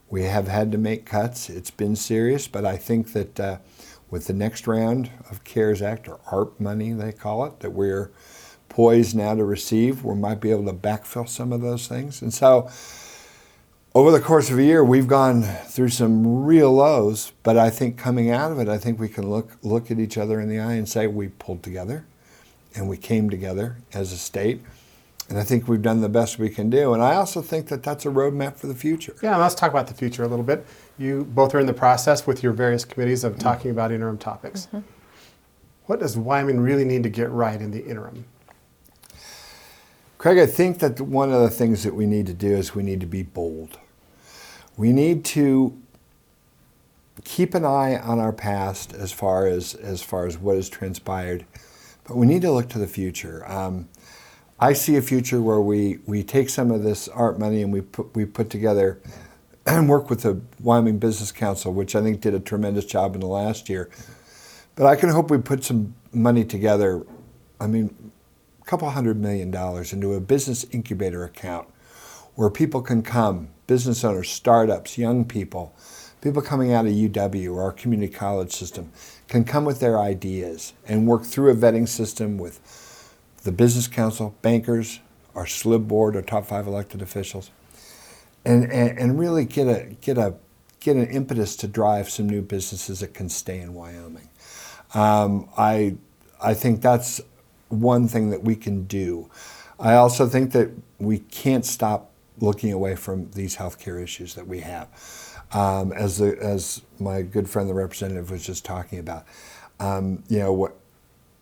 We have had to make cuts. It's been serious, but I think that uh, with the next round of CARES Act, or ARP money, they call it, that we're poised now to receive, we might be able to backfill some of those things. And so, over the course of a year, we've gone through some real lows, but I think coming out of it, I think we can look look at each other in the eye and say we pulled together, and we came together as a state, and I think we've done the best we can do. And I also think that that's a roadmap for the future. Yeah, let's talk about the future a little bit. You both are in the process with your various committees of talking about interim topics. What does Wyoming really need to get right in the interim? Craig, I think that one of the things that we need to do is we need to be bold. We need to keep an eye on our past as far as as far as what has transpired, but we need to look to the future. Um, I see a future where we, we take some of this art money and we put we put together [CLEARS THROAT] and work with the Wyoming Business Council, which I think did a tremendous job in the last year. But I can hope we put some money together. I mean, a couple hundred million dollars into a business incubator account where people can come business owners, startups, young people, people coming out of UW or our community college system can come with their ideas and work through a vetting system with the business council, bankers, our SLIB board, our top five elected officials, and, and, and really get a get a get an impetus to drive some new businesses that can stay in Wyoming. Um, I I think that's one thing that we can do. I also think that we can't stop looking away from these healthcare issues that we have. Um, as, the, as my good friend, the representative, was just talking about, um, you know, what,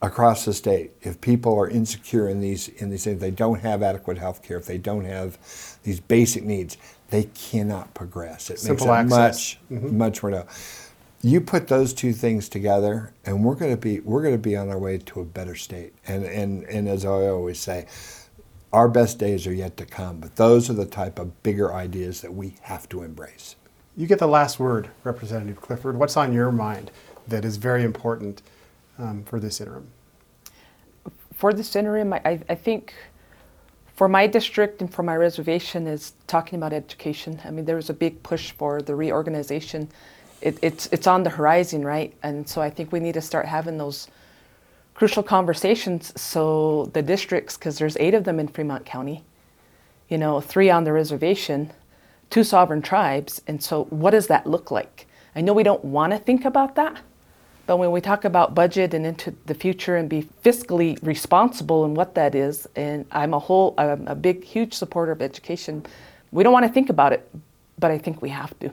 across the state, if people are insecure in these in these things, they don't have adequate health care, if they don't have these basic needs, they cannot progress. It Simple makes it access. much mm-hmm. much more. No. You put those two things together, and we're going to be we're going to be on our way to a better state. And and and as I always say, our best days are yet to come. But those are the type of bigger ideas that we have to embrace. You get the last word, Representative Clifford. What's on your mind that is very important um, for this interim? for this interim, I, I- think for my district and for my reservation is talking about education. I mean, there was a big push for the reorganization. It, it's it's on the horizon, right? And so I think we need to start having those crucial conversations. So the districts, because there's eight of them in Fremont County, you know, three on the reservation, two sovereign tribes, and so what does that look like? I know we don't want to think about that, but when we talk about budget and into the future and be fiscally responsible and what that is, and I'm a whole, I'm a big, huge supporter of education. We don't want to think about it, but I think we have to.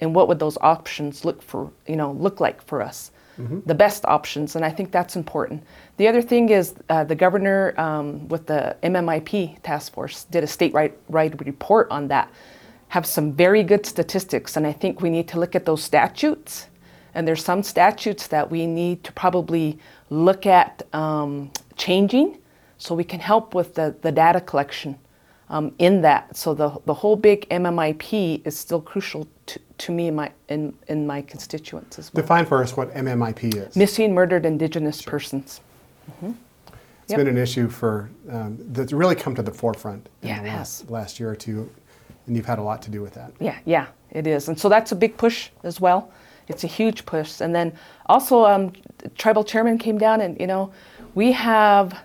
And what would those options look for, you know, look like for us? The best options, and I think that's important. The other thing is uh, the governor um, with the MMIP task force did a statewide report on that. Have some very good statistics, and I think we need to look at those statutes and there's some statutes that we need to probably look at um, changing so we can help with the, the data collection um, in that. So the, the whole big MMIP is still crucial to, to me in my, in, in my constituents as well. Define for us what MMIP is. Missing murdered indigenous persons. It's Yep. been an issue for um, that's really come to the forefront in Yeah, the last, last year or two. and you've had a lot to do with that. Yeah, yeah, it is. And so that's a big push as well. It's a huge push. And then also, um, tribal chairman came down, and you know, we have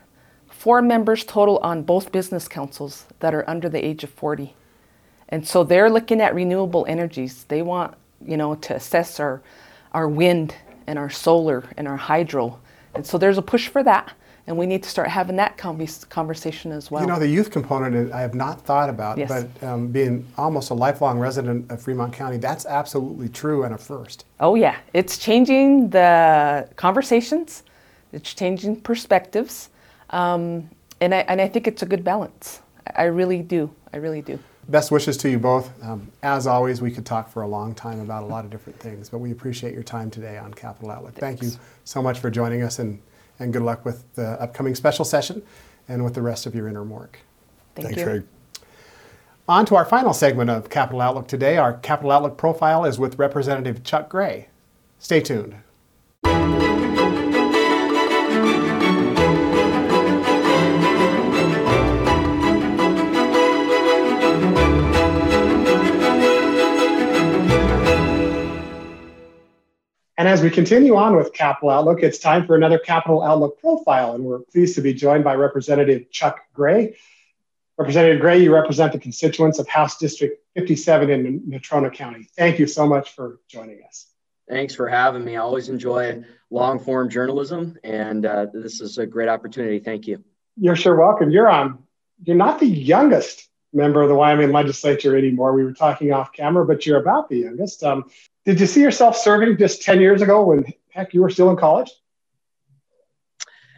four members total on both business councils that are under the age of 40. And so they're looking at renewable energies. They want, you know, to assess our, our wind and our solar and our hydro. And so there's a push for that and we need to start having that conversation as well. You know, the youth component I have not thought about, yes. but um, being almost a lifelong resident of Fremont County, that's absolutely true and a first. Oh, yeah. It's changing the conversations, it's changing perspectives, um, and, I, and I think it's a good balance. I really do. I really do. Best wishes to you both. Um, as always, we could talk for a long time about a lot of different things, but we appreciate your time today on Capital Outlook. Thank you so much for joining us and and good luck with the upcoming special session and with the rest of your interim work. Thank Thanks, you. Craig. On to our final segment of Capital Outlook today. Our Capital Outlook profile is with Representative Chuck Gray. Stay tuned. And as we continue on with Capital Outlook, it's time for another Capital Outlook profile. And we're pleased to be joined by Representative Chuck Gray. Representative Gray, you represent the constituents of House District 57 in Natrona County. Thank you so much for joining us. Thanks for having me. I always enjoy long form journalism, and uh, this is a great opportunity. Thank you. You're sure welcome. You're on. Um, you're not the youngest member of the Wyoming legislature anymore. We were talking off camera, but you're about the youngest. Um, did you see yourself serving just 10 years ago when heck you were still in college?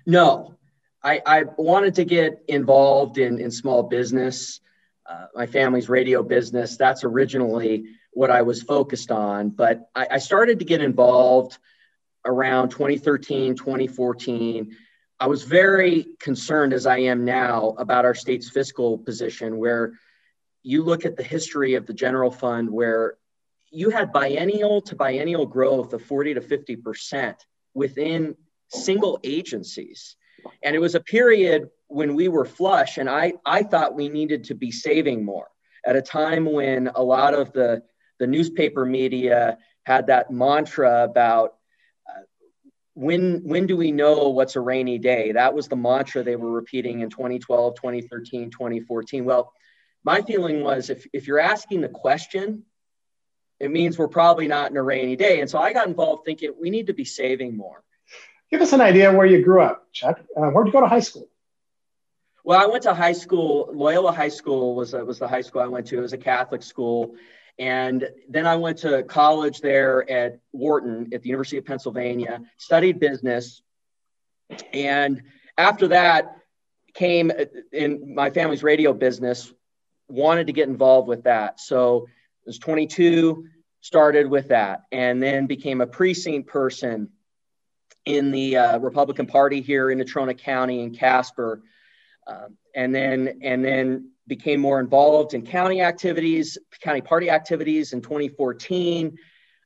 No, I, I wanted to get involved in, in small business. Uh, my family's radio business. That's originally what I was focused on. But I, I started to get involved around 2013, 2014. I was very concerned, as I am now, about our state's fiscal position, where you look at the history of the general fund, where you had biennial to biennial growth of 40 to 50% within single agencies. And it was a period when we were flush, and I, I thought we needed to be saving more at a time when a lot of the, the newspaper media had that mantra about uh, when, when do we know what's a rainy day? That was the mantra they were repeating in 2012, 2013, 2014. Well, my feeling was if, if you're asking the question, it means we're probably not in a rainy day. And so I got involved thinking we need to be saving more. Give us an idea where you grew up, Chuck. Uh, where'd you go to high school? Well, I went to high school. Loyola High School was, was the high school I went to. It was a Catholic school. And then I went to college there at Wharton at the University of Pennsylvania, studied business. And after that, came in my family's radio business, wanted to get involved with that. So was 22, started with that, and then became a precinct person in the uh, Republican Party here in Natrona County in Casper, um, and then and then became more involved in county activities, county party activities in 2014.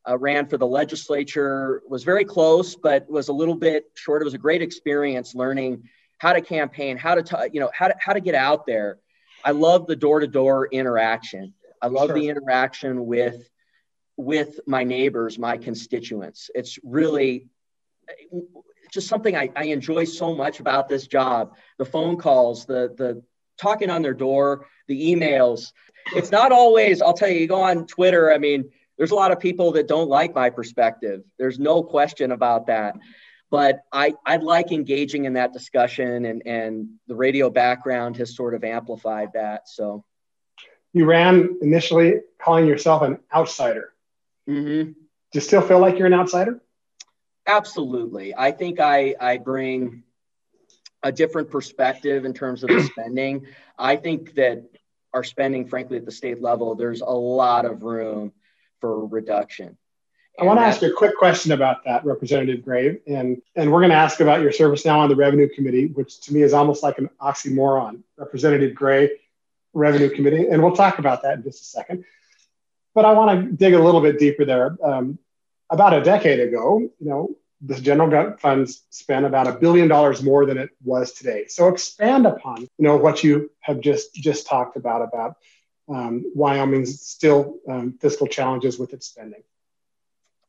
Uh, ran for the legislature, was very close, but was a little bit short. It was a great experience learning how to campaign, how to, t- you know, how to, how to get out there. I love the door-to-door interaction. I love sure. the interaction with with my neighbors, my constituents. It's really just something I, I enjoy so much about this job. The phone calls, the the talking on their door, the emails. It's not always, I'll tell you, you go on Twitter, I mean, there's a lot of people that don't like my perspective. There's no question about that. But I, I like engaging in that discussion and, and the radio background has sort of amplified that. So you ran initially calling yourself an outsider. Mm-hmm. Do you still feel like you're an outsider? Absolutely. I think I, I bring a different perspective in terms of the [CLEARS THROAT] spending. I think that our spending, frankly, at the state level, there's a lot of room for reduction. I want to ask you a quick question about that, Representative Gray, and and we're going to ask about your service now on the Revenue Committee, which to me is almost like an oxymoron. Representative Gray Revenue Committee, and we'll talk about that in just a second. But I want to dig a little bit deeper there. Um, about a decade ago, you know, the general funds spent about a billion dollars more than it was today. So expand upon, you know, what you have just just talked about about um, Wyoming's still um, fiscal challenges with its spending?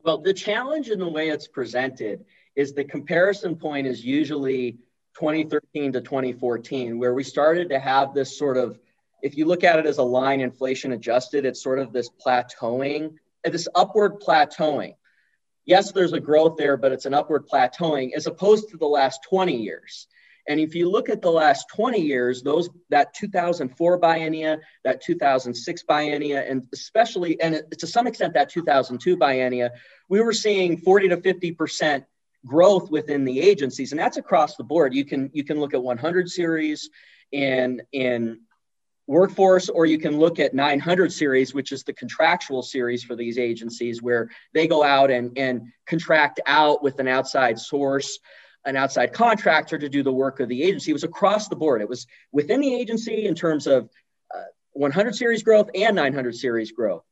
Well, the challenge in the way it's presented is the comparison point is usually 2013 to 2014, where we started to have this sort of, if you look at it as a line inflation adjusted, it's sort of this plateauing, uh, this upward plateauing. Yes, there's a growth there, but it's an upward plateauing as opposed to the last 20 years. And if you look at the last 20 years, those that 2004 biennia, that 2006 biennia, and especially and to some extent that 2002 biennia, we were seeing 40 to 50 percent growth within the agencies, and that's across the board. You can you can look at 100 series in in workforce, or you can look at 900 series, which is the contractual series for these agencies, where they go out and and contract out with an outside source an outside contractor to do the work of the agency. It was across the board. It was within the agency in terms of uh, 100 series growth and 900 series growth.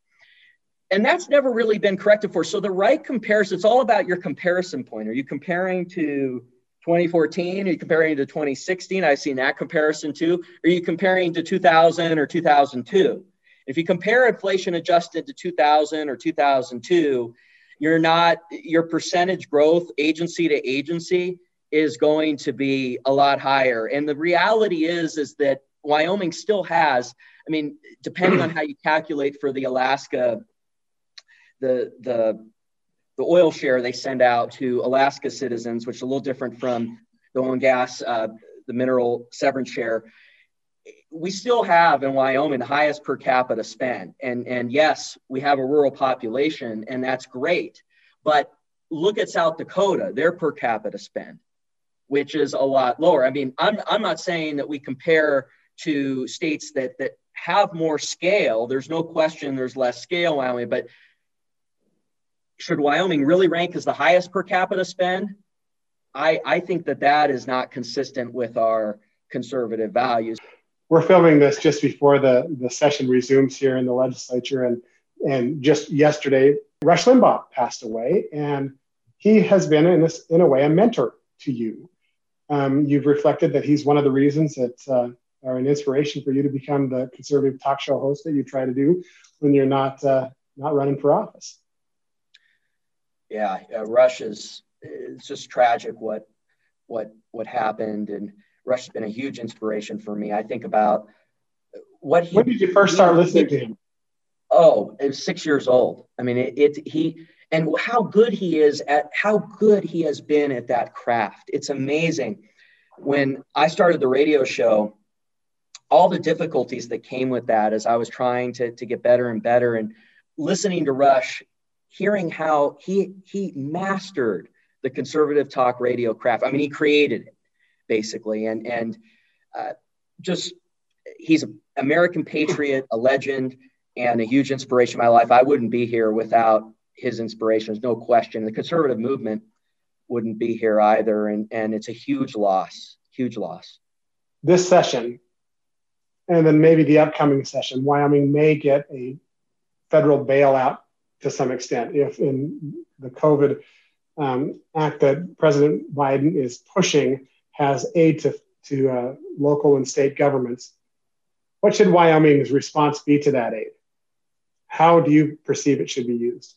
And that's never really been corrected for. So the right comparison, it's all about your comparison point. Are you comparing to 2014? Are you comparing to 2016? I've seen that comparison too. Are you comparing to 2000 or 2002? If you compare inflation adjusted to 2000 or 2002, you're not your percentage growth agency to agency is going to be a lot higher and the reality is is that wyoming still has i mean depending on how you calculate for the alaska the the the oil share they send out to alaska citizens which is a little different from the oil and gas uh, the mineral severance share we still have in Wyoming the highest per capita spend. And, and yes, we have a rural population, and that's great. But look at South Dakota, their per capita spend, which is a lot lower. I mean, I'm, I'm not saying that we compare to states that, that have more scale. There's no question there's less scale, Wyoming, but should Wyoming really rank as the highest per capita spend? I, I think that that is not consistent with our conservative values we're filming this just before the, the session resumes here in the legislature. And, and just yesterday, Rush Limbaugh passed away, and he has been, in a, in a way, a mentor to you. Um, you've reflected that he's one of the reasons that uh, are an inspiration for you to become the conservative talk show host that you try to do when you're not uh, not running for office. Yeah, uh, Rush is it's just tragic what what what happened and Rush has been a huge inspiration for me. I think about what he. When did you first start listening to him? Oh, it was six years old. I mean, it, it he and how good he is at how good he has been at that craft. It's amazing. When I started the radio show, all the difficulties that came with that as I was trying to, to get better and better and listening to Rush, hearing how he he mastered the conservative talk radio craft. I mean, he created it basically. And and uh, just he's an American patriot, a legend, and a huge inspiration in my life. I wouldn't be here without his inspiration. There's no question. The conservative movement wouldn't be here either, and and it's a huge loss, huge loss. This session, and then maybe the upcoming session, Wyoming may get a federal bailout to some extent if in the COVID um, act that President Biden is pushing has aid to, to uh, local and state governments. What should Wyoming's response be to that aid? How do you perceive it should be used?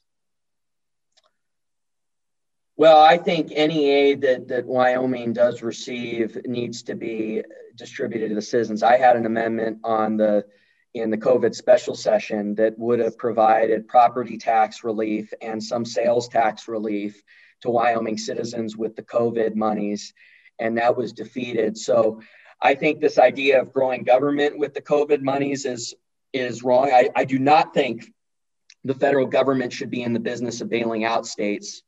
Well, I think any aid that, that Wyoming does receive needs to be distributed to the citizens. I had an amendment on the in the COVID special session that would have provided property tax relief and some sales tax relief to Wyoming citizens with the COVID monies and that was defeated. So I think this idea of growing government with the COVID monies is is wrong. I, I do not think the federal government should be in the business of bailing out states.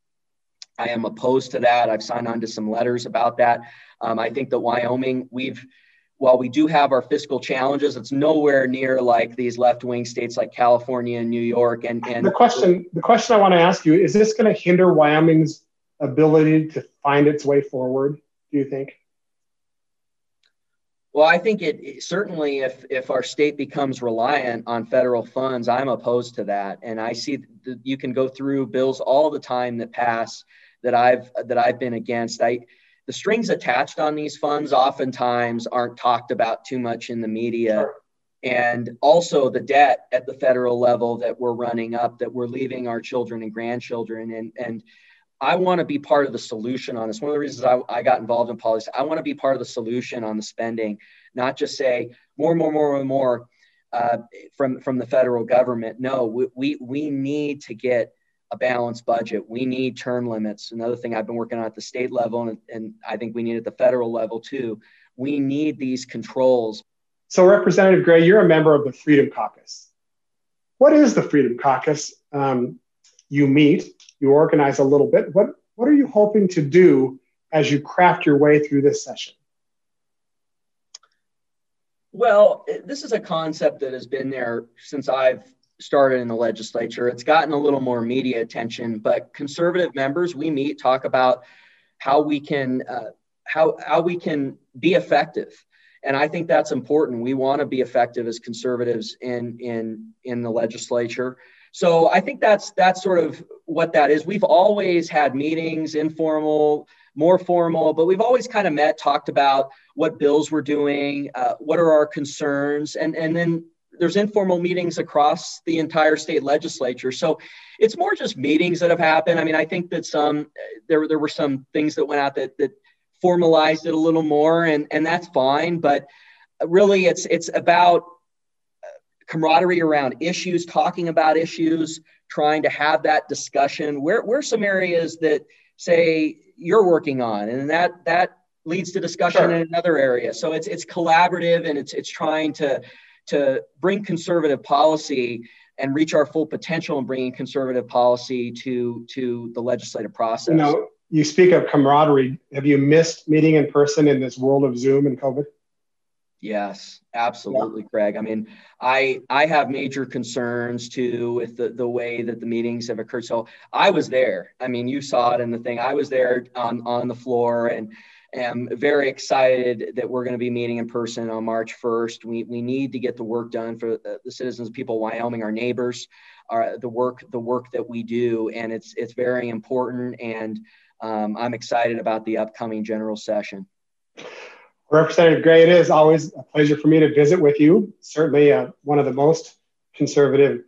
I am opposed to that. I've signed on to some letters about that. Um, I think that Wyoming, we've while we do have our fiscal challenges, it's nowhere near like these left-wing states like California and New York. And, and the question, the question I want to ask you is: This going to hinder Wyoming's ability to find its way forward? do you think? Well, I think it, it, certainly if if our state becomes reliant on federal funds, I'm opposed to that. And I see that you can go through bills all the time that pass that I've that I've been against. I the strings attached on these funds oftentimes aren't talked about too much in the media. Sure. and also the debt at the federal level that we're running up that we're leaving our children and grandchildren and and I want to be part of the solution on this. One of the reasons I, I got involved in policy, I want to be part of the solution on the spending, not just say more, more, more, and more uh, from from the federal government. No, we, we we need to get a balanced budget. We need term limits. Another thing I've been working on at the state level, and, and I think we need at the federal level too. We need these controls. So, Representative Gray, you're a member of the Freedom Caucus. What is the Freedom Caucus? Um, you meet, you organize a little bit. What what are you hoping to do as you craft your way through this session? Well, this is a concept that has been there since I've started in the legislature. It's gotten a little more media attention, but conservative members, we meet, talk about how we can uh, how how we can be effective, and I think that's important. We want to be effective as conservatives in in in the legislature. So I think that's that's sort of what that is. We've always had meetings, informal, more formal, but we've always kind of met, talked about what bills we're doing, uh, what are our concerns, and and then there's informal meetings across the entire state legislature. So it's more just meetings that have happened. I mean, I think that some there there were some things that went out that that formalized it a little more, and and that's fine. But really, it's it's about uh, camaraderie around issues, talking about issues, trying to have that discussion. Where where some areas that say you're working on, and that that leads to discussion sure. in another area. So it's it's collaborative and it's it's trying to to bring conservative policy and reach our full potential in bringing conservative policy to to the legislative process. You know, you speak of camaraderie. Have you missed meeting in person in this world of Zoom and COVID? Yes, absolutely, yeah. Craig. I mean, I I have major concerns too with the, the way that the meetings have occurred. So I was there. I mean, you saw it in the thing. I was there on on the floor and am very excited that we're going to be meeting in person on March 1st. We, we need to get the work done for the, the citizens, people of Wyoming, our neighbors, our, the work the work that we do, and it's it's very important. And um, I'm excited about the upcoming general session. Representative Gray, it is always a pleasure for me to visit with you. Certainly, uh, one of the most conservative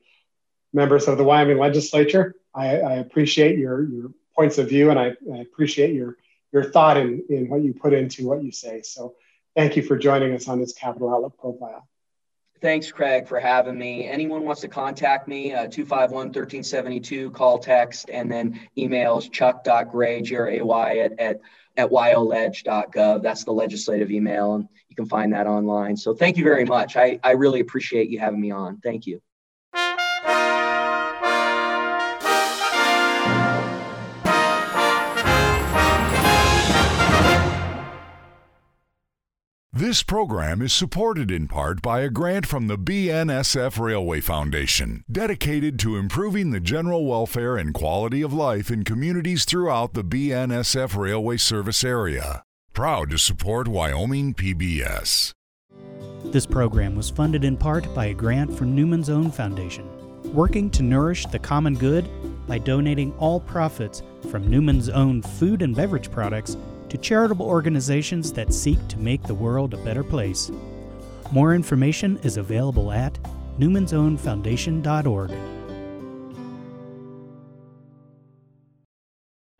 members of the Wyoming legislature. I, I appreciate your your points of view, and I, I appreciate your your thought in, in what you put into what you say. So thank you for joining us on this Capital Outlook profile. Thanks, Craig, for having me. Anyone wants to contact me, uh, 251 1372, call, text, and then emails chuck.gray, G-R-A-Y, at, at, at wyoleg.gov. That's the legislative email, and you can find that online. So thank you very much. I, I really appreciate you having me on. Thank you. This program is supported in part by a grant from the BNSF Railway Foundation, dedicated to improving the general welfare and quality of life in communities throughout the BNSF Railway service area. Proud to support Wyoming PBS. This program was funded in part by a grant from Newman's Own Foundation, working to nourish the common good by donating all profits from Newman's Own food and beverage products to charitable organizations that seek to make the world a better place. More information is available at newmansownfoundation.org.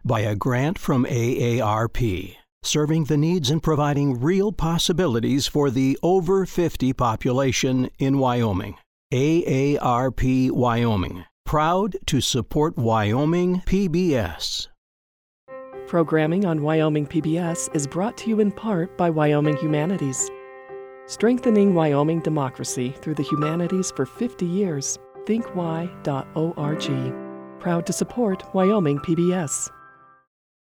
By a grant from AARP, serving the needs and providing real possibilities for the over 50 population in Wyoming. AARP Wyoming, proud to support Wyoming PBS. Programming on Wyoming PBS is brought to you in part by Wyoming Humanities. Strengthening Wyoming democracy through the humanities for 50 years. ThinkWY.org. Proud to support Wyoming PBS.